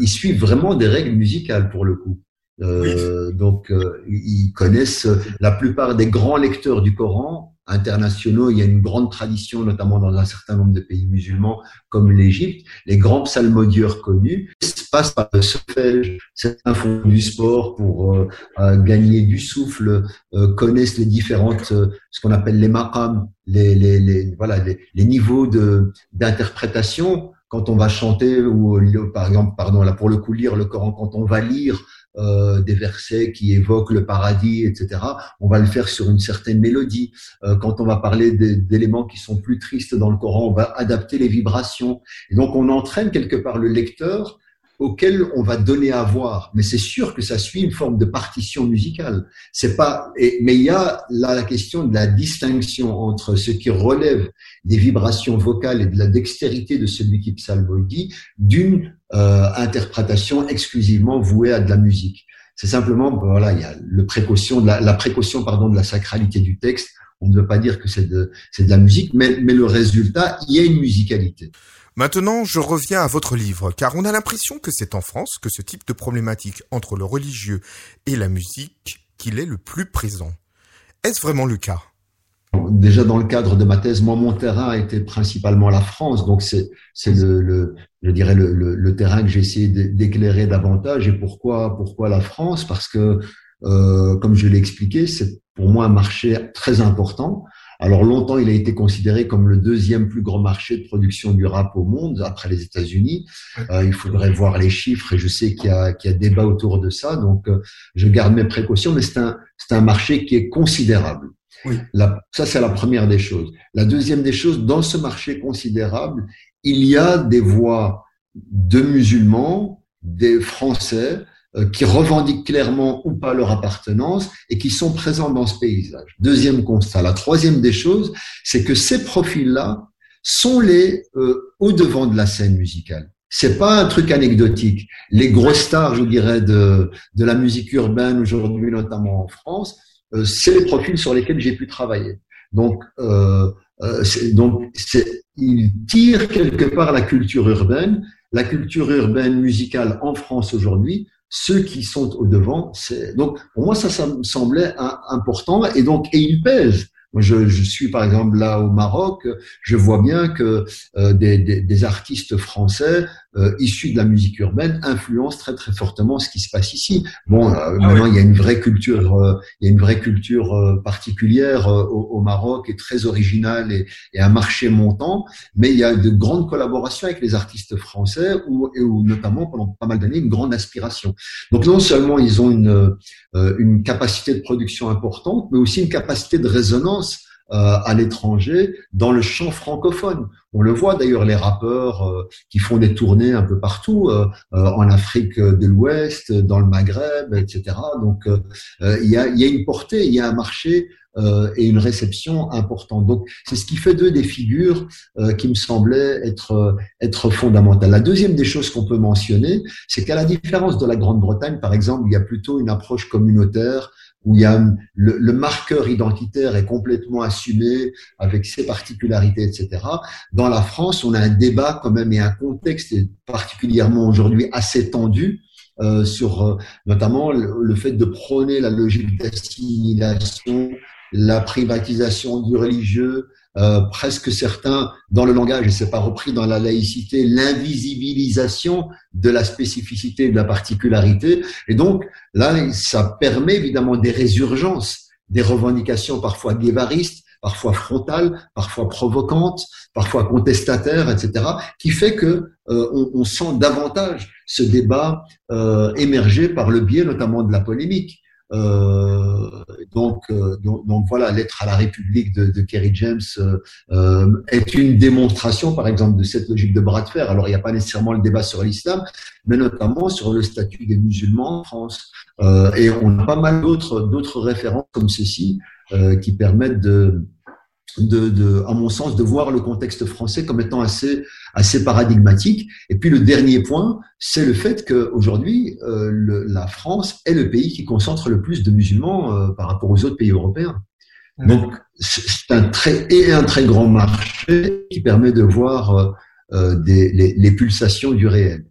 ils suivent vraiment des règles musicales pour le coup. Donc, ils connaissent la plupart des grands lecteurs du Coran internationaux. Il y a une grande tradition, notamment dans un certain nombre de pays musulmans, comme l'Égypte. Les grands psalmodieurs connus passent par le solfège, certains font du sport pour euh, euh, gagner du souffle, euh, connaissent les différentes, ce qu'on appelle les maqams, les, les, les voilà, les, les niveaux de d'interprétation quand on va chanter ou par exemple, pardon, là pour le coup lire le Coran, quand on va lire euh, des versets qui évoquent le paradis, etc. On va le faire sur une certaine mélodie. Euh, quand on va parler d'éléments qui sont plus tristes dans le Coran, on va adapter les vibrations. Et donc on entraîne quelque part le lecteur auquel on va donner à voir. Mais c'est sûr que ça suit une forme de partition musicale. C'est pas, mais il y a là la question de la distinction entre ce qui relève des vibrations vocales et de la dextérité de celui qui psalmodie d'une euh, interprétation exclusivement vouée à de la musique. C'est simplement, voilà, il y a la, la, précaution, pardon, de la sacralité du texte. On ne veut pas dire que c'est de, c'est de la musique, mais, mais le résultat, il y a une musicalité. Maintenant, je reviens à votre livre, car on a l'impression que c'est en France que ce type de problématique entre le religieux et la musique qu'il est le plus présent. Est-ce vraiment le cas? Déjà dans le cadre de ma thèse, moi mon terrain a été principalement la France, donc c'est c'est le, le, je dirais le, le, le terrain que j'ai essayé d'éclairer davantage. Et pourquoi pourquoi la France? Parce que euh, comme je l'ai expliqué, c'est pour moi un marché très important. Alors longtemps, il a été considéré comme le deuxième plus grand marché de production du rap au monde, après les États-Unis. Euh, il faudrait voir les chiffres et je sais qu'il y a, qu'il y a débat autour de ça, donc euh, je garde mes précautions, mais c'est un, c'est un marché qui est considérable. Oui. ça, c'est la première des choses. La deuxième des choses, dans ce marché considérable, il y a des voix de musulmans, des Français, euh, qui revendiquent clairement ou pas leur appartenance et qui sont présents dans ce paysage. Deuxième constat. La troisième des choses, c'est que ces profils-là sont les euh, au devant de la scène musicale. C'est pas un truc anecdotique. Les grosses stars, je dirais, de, de la musique urbaine aujourd'hui, notamment en France, c'est les profils sur lesquels j'ai pu travailler. Donc, euh, euh donc, ils tirent quelque part la culture urbaine, la culture urbaine musicale en France aujourd'hui ceux qui sont au devant, c'est donc pour moi ça, ça me semblait important. Et donc et ils pèsent. Moi, je, je, suis par exemple là au Maroc, je vois bien que euh, des, des, des, artistes français euh, issus de la musique urbaine influencent très très fortement ce qui se passe ici. Bon, euh, ah maintenant il y a une vraie culture, euh, il y a une vraie culture particulière au, au, Maroc et très originale et, et, un marché montant, mais il y a de grandes collaborations avec les artistes français ou et où notamment pendant pas mal d'années une grande aspiration. Donc non seulement ils ont une une capacité de production importante, mais aussi une capacité de résonance euh, à l'étranger dans le champ francophone. On le voit d'ailleurs les rappeurs euh, qui font des tournées un peu partout, euh, en Afrique de l'Ouest, dans le Maghreb, etc. Donc il y, a, y a une portée, il y a un marché et une réception importante. Donc c'est ce qui fait d'eux des figures qui me semblaient être être fondamentales. La deuxième des choses qu'on peut mentionner, c'est qu'à la différence de la Grande-Bretagne, par exemple, il y a plutôt une approche communautaire où il y a le, le, marqueur identitaire est complètement assumé avec ses particularités, etc. Dans la France, on a un débat quand même et un contexte particulièrement aujourd'hui assez tendu euh, sur euh, notamment le, le, fait de prôner la logique d'assimilation, la privatisation du religieux, euh, presque certains dans le langage, et c'est pas repris dans la laïcité, l'invisibilisation de la spécificité, de la particularité. Et donc là, ça permet évidemment des résurgences, des revendications parfois guévaristes, parfois frontales, parfois provocantes, parfois contestataires, etc., qui fait que euh, on, on, sent davantage ce débat euh, émerger par le biais notamment de la polémique. Euh, donc, euh, donc, donc, voilà, l'être à la République de, de Kerry James euh, est une démonstration, par exemple, de cette logique de bras de fer. Alors, il n'y a pas nécessairement le débat sur l'islam, mais notamment sur le statut des musulmans en France. et on a pas mal d'autres d'autres références comme ceci qui permettent de de, de, à mon sens, de voir le contexte français comme étant assez, assez paradigmatique. Et puis le dernier point, c'est le fait qu'aujourd'hui, euh, la France est le pays qui concentre le plus de musulmans euh, par rapport aux autres pays européens. Donc c'est un très et un très grand marché qui permet de voir euh, des, les, les pulsations du réel.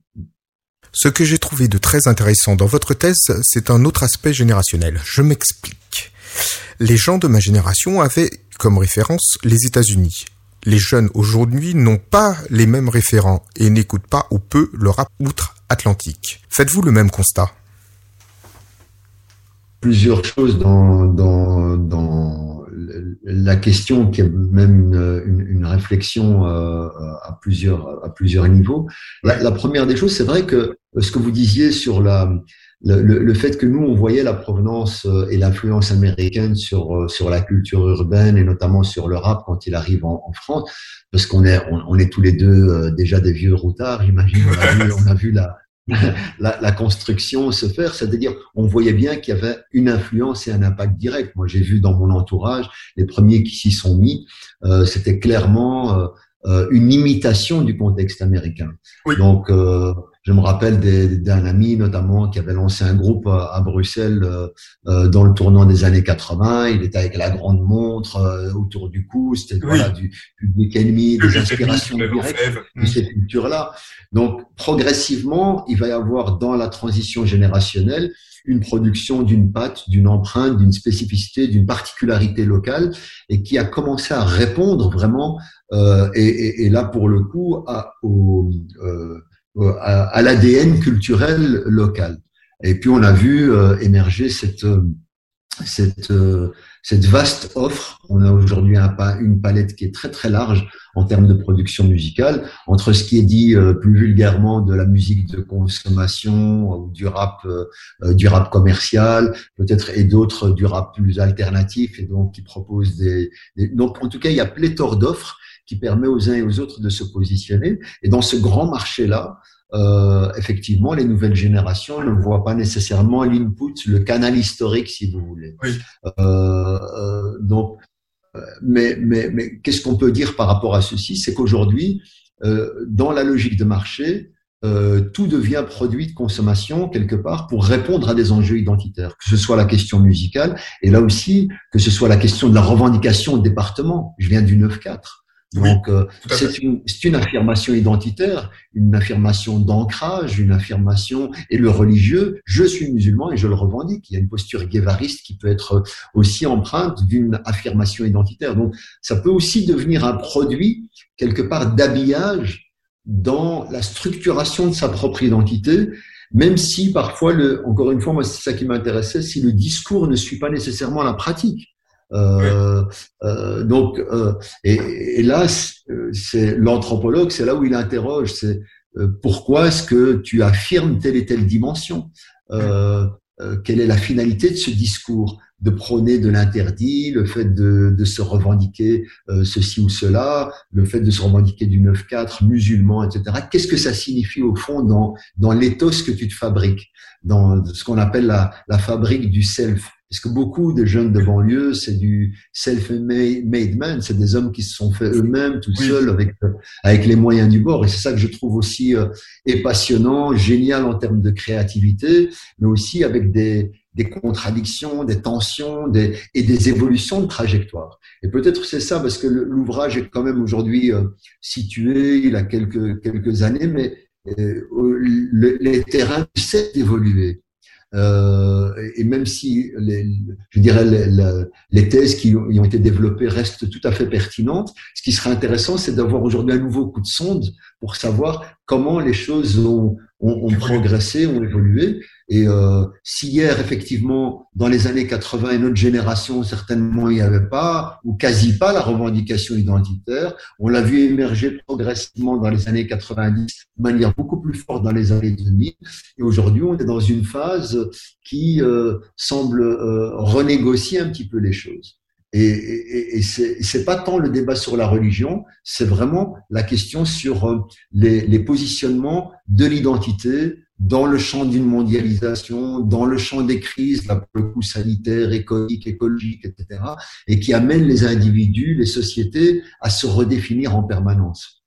Ce que j'ai trouvé de très intéressant dans votre thèse, c'est un autre aspect générationnel. Je m'explique. Les gens de ma génération avaient comme référence les États-Unis. Les jeunes aujourd'hui n'ont pas les mêmes référents et n'écoutent pas ou peu le rap outre-Atlantique. Faites-vous le même constat Plusieurs choses dans, dans, dans la question qui a même une, une, réflexion euh, à plusieurs à plusieurs niveaux. La première des choses, c'est vrai que ce que vous disiez sur la le, le, fait que nous, on voyait la provenance euh, et l'influence américaine sur, euh, sur la culture urbaine et notamment sur le rap quand il arrive en, en France, parce qu'on est, on, est tous les deux euh, déjà des vieux routards, j'imagine. On a vu, on a vu la, la, la, construction se faire, c'est-à-dire on voyait bien qu'il y avait une influence et un impact direct. Moi, j'ai vu dans mon entourage les premiers qui s'y sont mis, euh, c'était clairement euh, une imitation du contexte américain. Oui. Donc je me rappelle d'un ami notamment qui avait lancé un groupe à, Bruxelles euh, euh, dans le tournant des années 80. Il était avec la grande montre euh, autour du cou. C'était voilà, du public ennemi, des inspirations directes de ces cultures-là. Donc progressivement, il va y avoir dans la transition générationnelle une production d'une patte, d'une empreinte, d'une spécificité, d'une particularité locale, et qui a commencé à répondre vraiment, euh, et, et, là pour le coup, à, au, euh, euh, à, l'ADN culturel local. Et puis on a vu euh, émerger cette cette vaste offre. On a aujourd'hui un, une palette qui est très très large en termes de production musicale, entre ce qui est dit euh, plus vulgairement de la musique de consommation ou du rap, du rap commercial, peut-être et d'autres du rap plus alternatif et donc qui propose des, des, donc en tout cas il y a pléthore d'offres qui permet aux uns et aux autres de se positionner. Et dans ce grand marché-là, euh, effectivement, les nouvelles générations ne voient pas nécessairement l'input, le canal historique, si vous voulez. Oui. Euh, euh, donc, euh, mais, mais, mais qu'est-ce qu'on peut dire par rapport à ceci? C'est qu'aujourd'hui, euh, dans la logique de marché, euh, tout devient produit de consommation quelque part pour répondre à des enjeux identitaires, que ce soit la question musicale et là aussi que ce soit la question de la revendication au département. Je viens du 9-4. Donc, euh, c'est une, une, affirmation identitaire, une affirmation d'ancrage, une affirmation, et le religieux, je suis musulman et je le revendique. Il y a une posture guévariste qui peut être aussi empreinte d'une affirmation identitaire. Donc, ça peut aussi devenir un produit, quelque part, d'habillage dans la structuration de sa propre identité, même si parfois, le, encore une fois, moi, c'est ça qui m'intéressait, si le discours ne suit pas nécessairement la pratique. Euh, euh, donc, euh, et, et, là, c'est l'anthropologue, c'est là où il interroge, c'est euh, pourquoi est-ce que tu affirmes telle et telle dimension? Euh, Quelle est la finalité de ce discours? De prôner de l'interdit, le fait de, de se revendiquer ceci ou cela, le fait de se revendiquer du 9-4, musulman, etc. Qu'est-ce que ça signifie au fond dans, dans l'éthos que tu te fabriques, dans ce qu'on appelle la, la fabrique du self parce que beaucoup de jeunes de banlieue, c'est du self-made man, c'est des hommes qui se sont faits eux-mêmes, tout seuls, avec, avec les moyens du bord. Et c'est ça que je trouve aussi euh, et passionnant, génial en termes de créativité, mais aussi avec des, des contradictions, des tensions des, et des évolutions de trajectoire. Et peut-être c'est ça, parce que l'ouvrage est quand même aujourd'hui euh, situé, il a quelques, quelques années, mais euh, les terrains essaient d'évoluer. Euh, et même si les, je dirais les, les thèses qui ont, ont, été développées restent tout à fait pertinentes, ce qui serait intéressant, c'est d'avoir aujourd'hui un nouveau coup de sonde pour savoir comment les choses ont, ont, ont progressé, ont évolué. Et euh, si hier, effectivement, dans les années 80 et notre génération, certainement, il n'y avait pas, ou quasi pas, la revendication identitaire, on l'a vu émerger progressivement dans les années 90 de manière beaucoup plus forte dans les années 2000. Et aujourd'hui, on est dans une phase qui euh, semble euh, renégocier un petit peu les choses. Et, et, et c'est pas tant le débat sur la religion, c'est vraiment la question sur les positionnements de l'identité dans le champ d'une mondialisation, dans le champ des crises, le coup sanitaire, économique, écologique, etc., et qui amènent les individus, les sociétés à se redéfinir en permanence.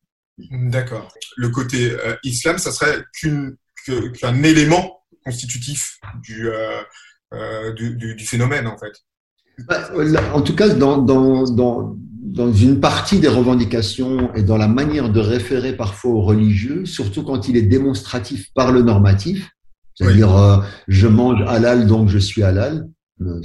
D'accord. Le côté euh, islam, ça serait qu'un qu élément constitutif euh, euh, du, du, phénomène, en fait. Bah, en tout cas, dans, dans, dans, dans une partie des revendications et dans la manière de référer parfois aux religieux, surtout quand il est démonstratif par le normatif, c'est-à-dire euh, je mange halal donc je suis halal, euh,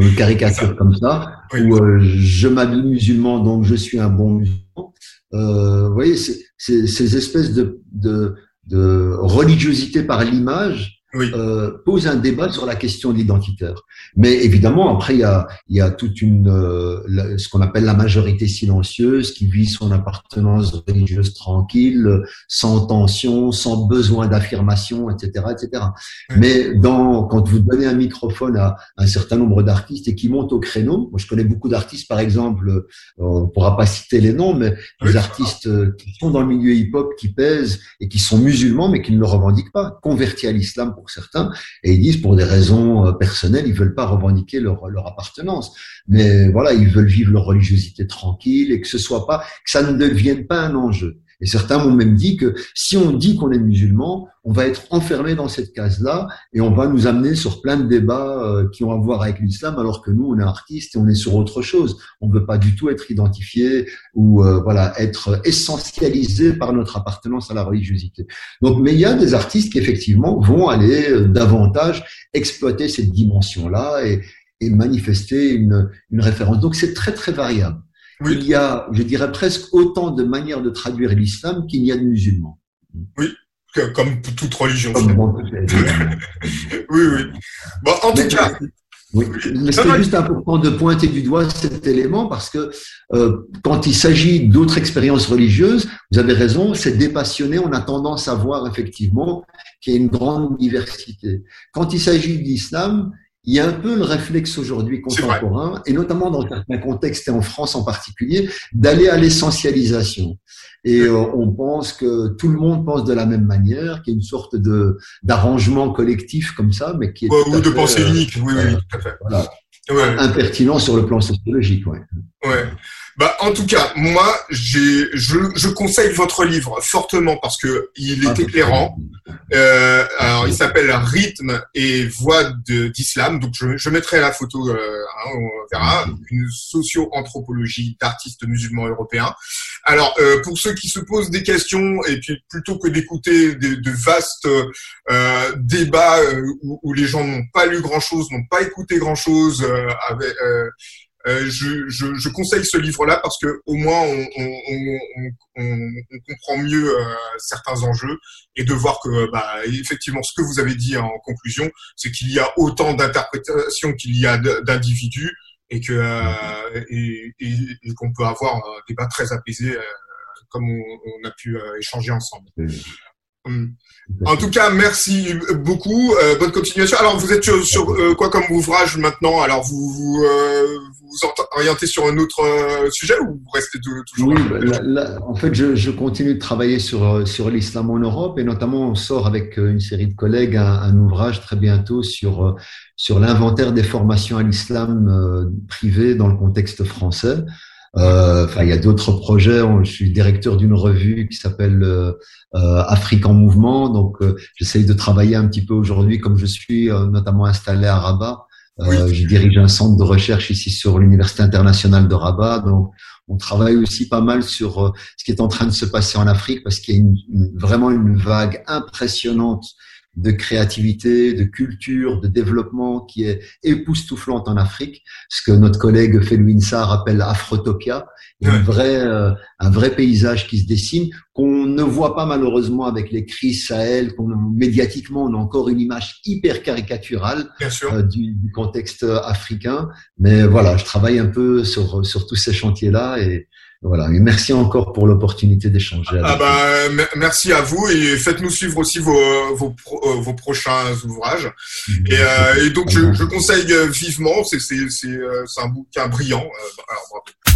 une caricature comme ça, ou euh, je m'habille musulman donc je suis un bon musulman. Euh, vous voyez, ces espèces de, de, de religiosité par l'image oui. euh, pose un débat sur la question d'identitaire. Mais évidemment, après, il y a, il y a toute une, euh, ce qu'on appelle la majorité silencieuse qui vit son appartenance religieuse tranquille, sans tension, sans besoin d'affirmation, etc., etc. Mais dans, quand vous donnez un microphone à un certain nombre d'artistes et qui montent au créneau, moi je connais beaucoup d'artistes, par exemple, euh, on pourra pas citer les noms, mais des artistes euh, qui sont dans le milieu hip-hop, qui pèsent et qui sont musulmans, mais qui ne le revendiquent pas, convertis à l'islam certains, et ils disent pour des raisons euh, personnelles, ils veulent pas revendiquer leur, leur appartenance, mais voilà, ils veulent vivre leur religiosité tranquille et que ce soit pas, que ça ne devienne pas un enjeu. Et certains m'ont même dit que si on dit qu'on est musulman, on va être enfermé dans cette case-là et on va nous amener sur plein de débats euh, qui ont à voir avec l'islam, alors que nous, on est artistes et on est sur autre chose. On ne veut pas du tout être identifié ou euh, voilà être essentialisé par notre appartenance à la religiosité. Donc, mais il y a des artistes qui effectivement vont aller euh, davantage exploiter cette dimension-là et, manifester une référence. Donc, c'est très très variable. Il y a, je dirais presque autant de manières de traduire l'islam qu'il y a de musulmans. Oui, comme toute religion. oui, oui. Bon, en tout cas. Oui, c'est juste important de pointer du doigt cet élément parce que euh, quand il s'agit d'autres expériences religieuses, vous avez raison, c'est dépassionné, on a tendance à voir effectivement qu'il y a une grande diversité. Quand il s'agit d'islam, il y a un peu le réflexe aujourd'hui contemporain, et notamment dans certains contextes et en France en particulier, d'aller à l'essentialisation. Et euh, on pense que tout le monde pense de la même manière, qu'il y a une sorte de d'arrangement collectif comme ça, mais qui est ou de pensée euh, unique. Oui, oui, tout à fait. Voilà, ouais. Impertinent sur le plan sociologique, ouais. Ouais. Bah, en tout cas, moi, j'ai, je, je conseille votre livre fortement parce que il est ah, éclairant. Euh, alors, il s'appelle Rythme et voix d'islam. Donc, je, je, mettrai la photo, euh, hein, on verra, une socio-anthropologie d'artistes musulmans européens. Alors, euh, pour ceux qui se posent des questions et puis plutôt que d'écouter de, de, vastes euh, débats euh, où, où, les gens n'ont pas lu grand-chose, n'ont pas écouté grand-chose, euh, avec euh, je, je, je, conseille ce livre-là parce que au moins on, on, on, on comprend mieux euh, certains enjeux et de voir que bah, effectivement ce que vous avez dit en conclusion, c'est qu'il y a autant d'interprétations qu'il y a d'individus et que euh, et, et, et qu'on peut avoir un débat très apaisé comme on, a pu échanger ensemble. Hum. En tout cas, merci beaucoup. Euh, bonne continuation. Alors, vous êtes sur, sur euh, quoi comme ouvrage maintenant? Alors, vous vous, euh, vous orientez sur un autre sujet ou vous restez toujours Oui, bah, en fait, je, je, continue de travailler sur sur l'islam en Europe et notamment, on sort avec une série de collègues un, un ouvrage très bientôt sur sur l'inventaire des formations à l'islam privé dans le contexte français. Euh, enfin, il y a d'autres projets. Je suis directeur d'une revue qui s'appelle euh, euh Afrique en mouvement. Donc, euh, j'essaye de travailler un petit peu aujourd'hui, comme je suis notamment installé à Rabat. Je dirige un centre de recherche ici sur l'université internationale de Rabat. Donc, on travaille aussi pas mal sur ce qui est en train de se passer en Afrique parce qu'il y a une, vraiment une vague impressionnante de créativité, de culture, de développement qui est époustouflante en Afrique, ce que notre collègue Felwin Sarr appelle Afrotopia, un vrai, euh, un vrai paysage qui se dessine, qu'on ne voit pas malheureusement avec les crises Sahel, qu'on, médiatiquement on a encore une image hyper caricaturale euh, du, du, contexte africain, mais voilà, je travaille un peu sur, sur tous ces chantiers-là et voilà, et merci encore pour l'opportunité d'échanger. Ah bah, merci à vous et faites-nous suivre aussi vos, vos, euh, vos prochains ouvrages. Mhm. Et, euh, et donc, je, je, conseille vivement, c'est, c'est, c'est, euh, c'est un bouquin brillant. Alors, bravo.